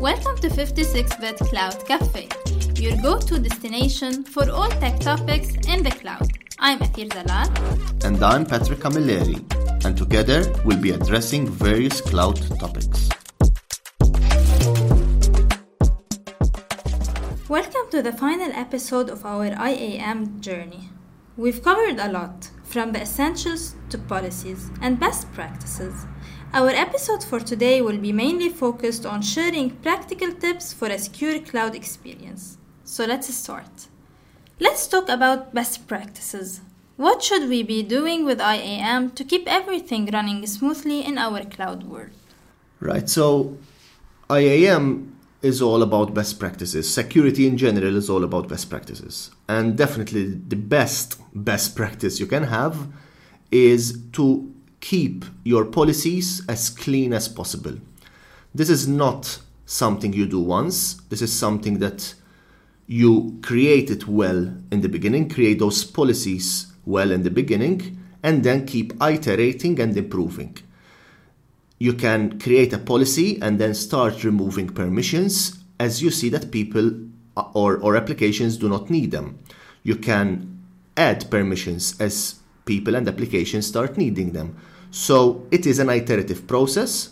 Welcome to 56-Bit Cloud Cafe, your go-to destination for all tech topics in the cloud. I'm Athir Zalal. And I'm Patrick Camilleri. And together we'll be addressing various cloud topics. Welcome to the final episode of our IAM journey. We've covered a lot, from the essentials to policies and best practices. Our episode for today will be mainly focused on sharing practical tips for a secure cloud experience. So let's start. Let's talk about best practices. What should we be doing with IAM to keep everything running smoothly in our cloud world? Right, so IAM is all about best practices. Security in general is all about best practices. And definitely the best best practice you can have is to keep your policies as clean as possible. This is not something you do once, this is something that you create it well in the beginning, create those policies well in the beginning, and then keep iterating and improving. You can create a policy and then start removing permissions as you see that people or, or applications do not need them. You can add permissions as people and applications start needing them. So it is an iterative process.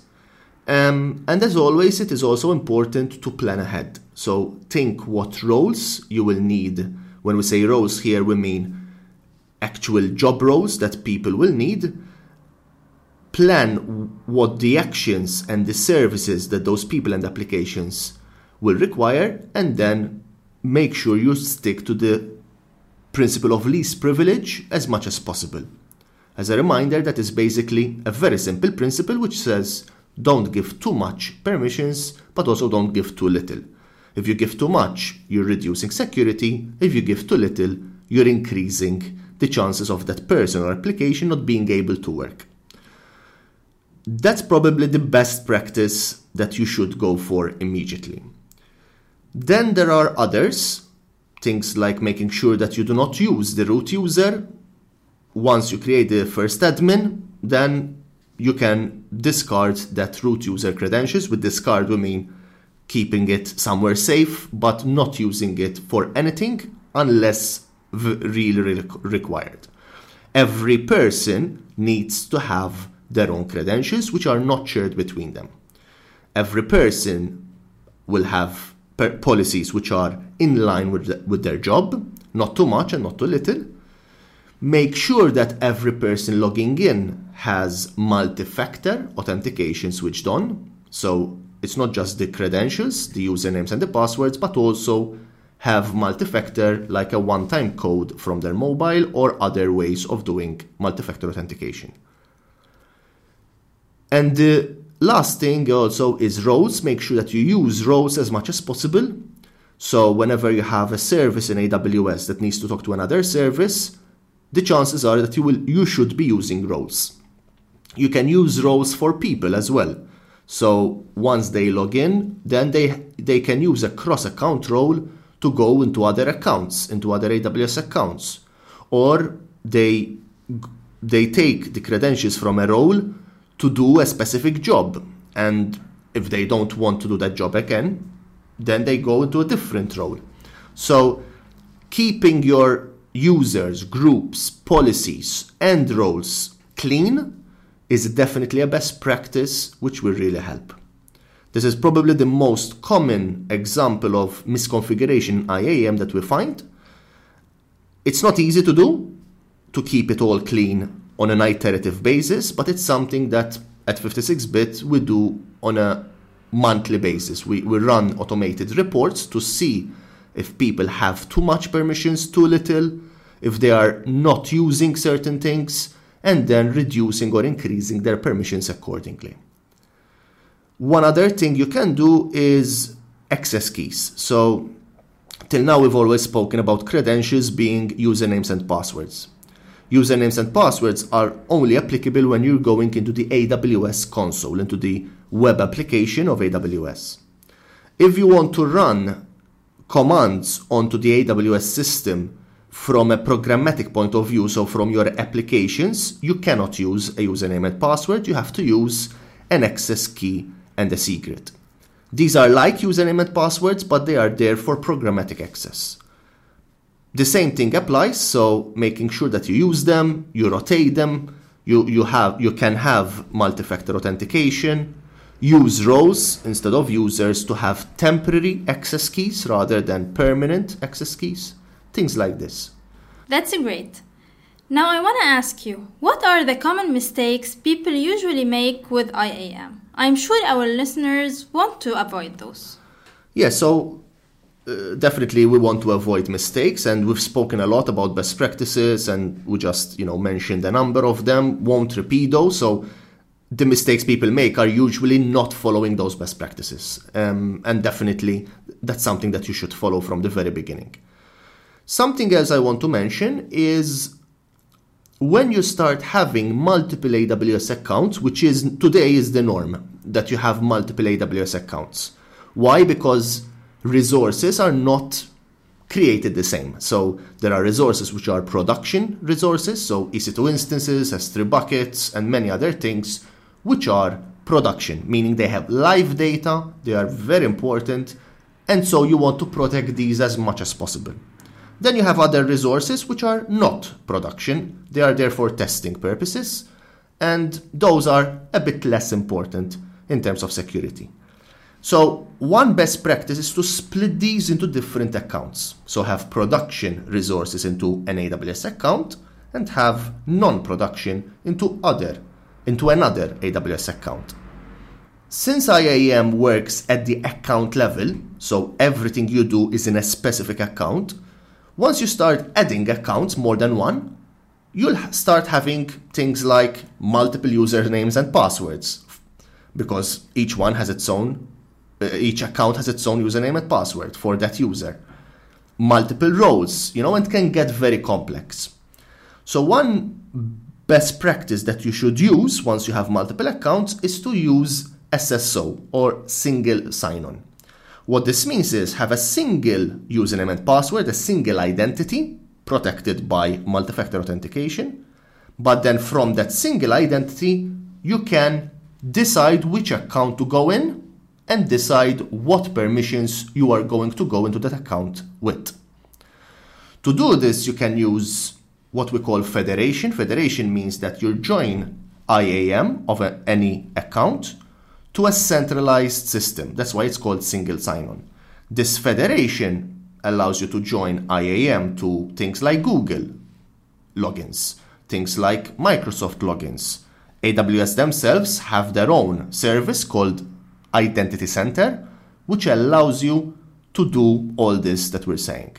Um, and as always, it is also important to plan ahead. So think what roles you will need. When we say roles here, we mean actual job roles that people will need. Plan what the actions and the services that those people and applications will require, and then make sure you stick to the principle of least privilege as much as possible. As a reminder, that is basically a very simple principle which says don't give too much permissions, but also don't give too little. If you give too much, you're reducing security. If you give too little, you're increasing the chances of that person or application not being able to work. That's probably the best practice that you should go for immediately. Then there are others, things like making sure that you do not use the root user once you create the first admin, then you can discard that root user credentials. With discard, we mean keeping it somewhere safe, but not using it for anything unless really, required. Every person needs to have their own credentials, which are not shared between them. Every person will have policies which are in line with, the, with their job, not too much and not too little make sure that every person logging in has multi-factor authentication switched on. So it's not just the credentials, the usernames and the passwords, but also have multi-factor like a one-time code from their mobile or other ways of doing multi-factor authentication. And the last thing also is roles. Make sure that you use roles as much as possible. So whenever you have a service in AWS that needs to talk to another service, the chances are that you will you should be using roles. You can use roles for people as well. So once they log in, then they they can use a cross account role to go into other accounts, into other AWS accounts, or they they take the credentials from a role to do a specific job, and if they don't want to do that job again, then they go into a different role. So keeping your users, groups, policies, and roles clean is definitely a best practice which will really help. This is probably the most common example of misconfiguration IAM that we find. It's not easy to do, to keep it all clean on an iterative basis, but it's something that at 56-bit we do on a monthly basis. We, we run automated reports to see if people have too much permissions, too little, if they are not using certain things, and then reducing or increasing their permissions accordingly. One other thing you can do is access keys. So, till now, we've always spoken about credentials being usernames and passwords. Usernames and passwords are only applicable when you're going into the AWS console, into the web application of AWS. If you want to run commands onto the AWS system from a programmatic point of view, so from your applications, you cannot use a username and password. You have to use an access key and a secret. These are like username and passwords, but they are there for programmatic access. The same thing applies, so making sure that you use them, you rotate them, you, you, have, you can have multi-factor authentication, use roles instead of users to have temporary access keys rather than permanent access keys, things like this. That's great. Now I want to ask you, what are the common mistakes people usually make with IAM? I'm sure our listeners want to avoid those. Yeah, so uh, definitely we want to avoid mistakes and we've spoken a lot about best practices and we just, you know, mentioned a number of them, won't repeat those. So the mistakes people make are usually not following those best practices. Um, and definitely that's something that you should follow from the very beginning. Something else I want to mention is when you start having multiple AWS accounts, which is today is the norm that you have multiple AWS accounts. Why? Because resources are not created the same. So there are resources which are production resources, so EC2 instances, S3 buckets, and many other things, which are production, meaning they have live data, they are very important, and so you want to protect these as much as possible. Then you have other resources which are not production, they are there for testing purposes, and those are a bit less important in terms of security. So, one best practice is to split these into different accounts. So, have production resources into an AWS account and have non production into other into another AWS account. Since IAM works at the account level, so everything you do is in a specific account, once you start adding accounts, more than one, you'll start having things like multiple usernames and passwords because each one has its own, uh, each account has its own username and password for that user. Multiple roles, you know, and can get very complex. So, one best practice that you should use once you have multiple accounts is to use SSO or single sign on. What this means is have a single username and password, a single identity protected by multi-factor authentication. But then from that single identity, you can decide which account to go in and decide what permissions you are going to go into that account with. To do this, you can use what we call federation. Federation means that you join IAM of a, any account to a centralized system. That's why it's called single sign-on. This federation allows you to join IAM to things like Google logins, things like Microsoft logins. AWS themselves have their own service called Identity Center, which allows you to do all this that we're saying.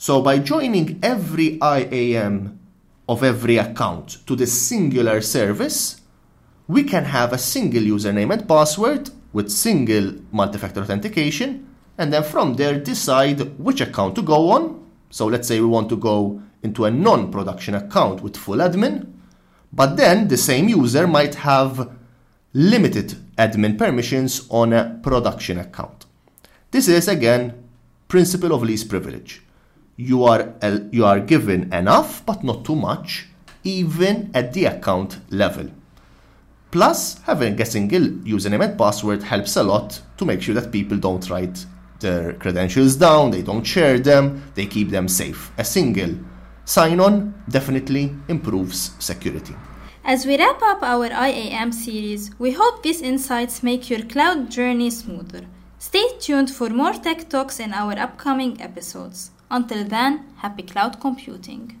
So by joining every IAM of every account to the singular service, we can have a single username and password with single multi-factor authentication and then from there decide which account to go on. So let's say we want to go into a non-production account with full admin, but then the same user might have limited admin permissions on a production account. This is again principle of least privilege. You are uh, you are given enough but not too much even at the account level. Plus, having a single username and password helps a lot to make sure that people don't write their credentials down, they don't share them, they keep them safe. A single sign on definitely improves security. As we wrap up our IAM series, we hope these insights make your cloud journey smoother. Stay tuned for more tech talks in our upcoming episodes. Until then, happy cloud computing.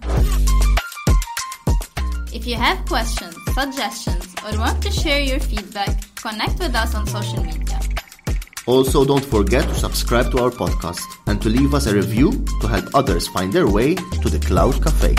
If you have questions, suggestions, or want to share your feedback, connect with us on social media. Also, don't forget to subscribe to our podcast and to leave us a review to help others find their way to the Cloud Cafe.